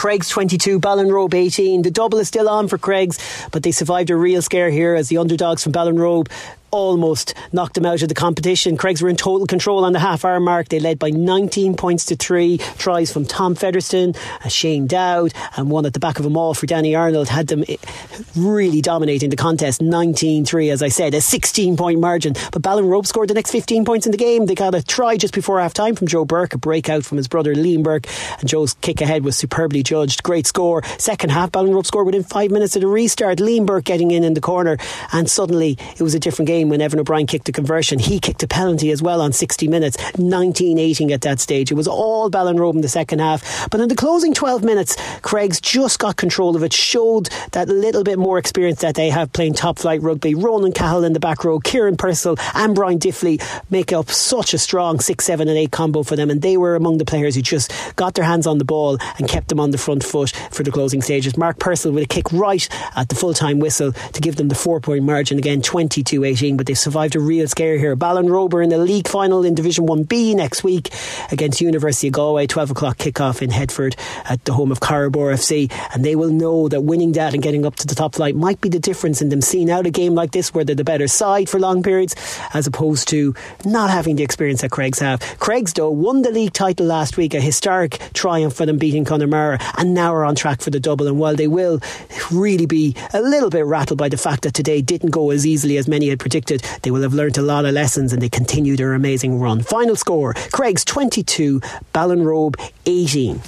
Creggs 22, Ballinrobe 18. The double is still on for Creggs, but they survived a real scare here as the underdogs from Ballinrobe almost knocked them out of the competition. Creggs were in total control on the half hour mark. They led by 19 points to three. Tries from Tom Featherston, uh, Shane Dowd, and one at the back of them all for Danny Arnold had them eh, really dominating the contest. 19 3, as I said, a 16 point margin. But Ballinrobe scored the next 15 points in the game. They got a try just before half time from Joe Burke, a breakout from his brother Liam Burke, and Joe's kick ahead was superbly judged. Great score. Second half, Ballinrobe scored within five minutes of the restart. Liam Burke getting in in the corner, and suddenly it was a different game game when Evan O'Brien kicked a conversion. He kicked a penalty as well on 60 minutes, 19 18 at that stage. It was all Ballinrobe in the second half. But in the closing 12 minutes, Creggs just got control of it, showed that little bit more experience that they have playing top flight rugby. Ronan Cahill in the back row, Kieran Purcell and Brian Diffley make up such a strong 6, 7 and 8 combo for them. And they were among the players who just got their hands on the ball and kept them on the front foot for the closing stages. Mark Purcell with a kick right at the full time whistle to give them the four point margin again, 22 18 but they survived a real scare here. Ballinrobe in the league final in Division 1B next week against University of Galway, 12 o'clock kickoff in Headford at the home of Carrabor FC. And they will know that winning that and getting up to the top flight might be the difference in them seeing out a game like this where they're the better side for long periods as opposed to not having the experience that Creggs have. Creggs, though, won the league title last week, a historic triumph for them beating Connemara, and now are on track for the double. And while they will really be a little bit rattled by the fact that today didn't go as easily as many had predicted, predicted. They will have learnt a lot of lessons and they continue their amazing run. Final score Creggs 22, Ballinrobe 18.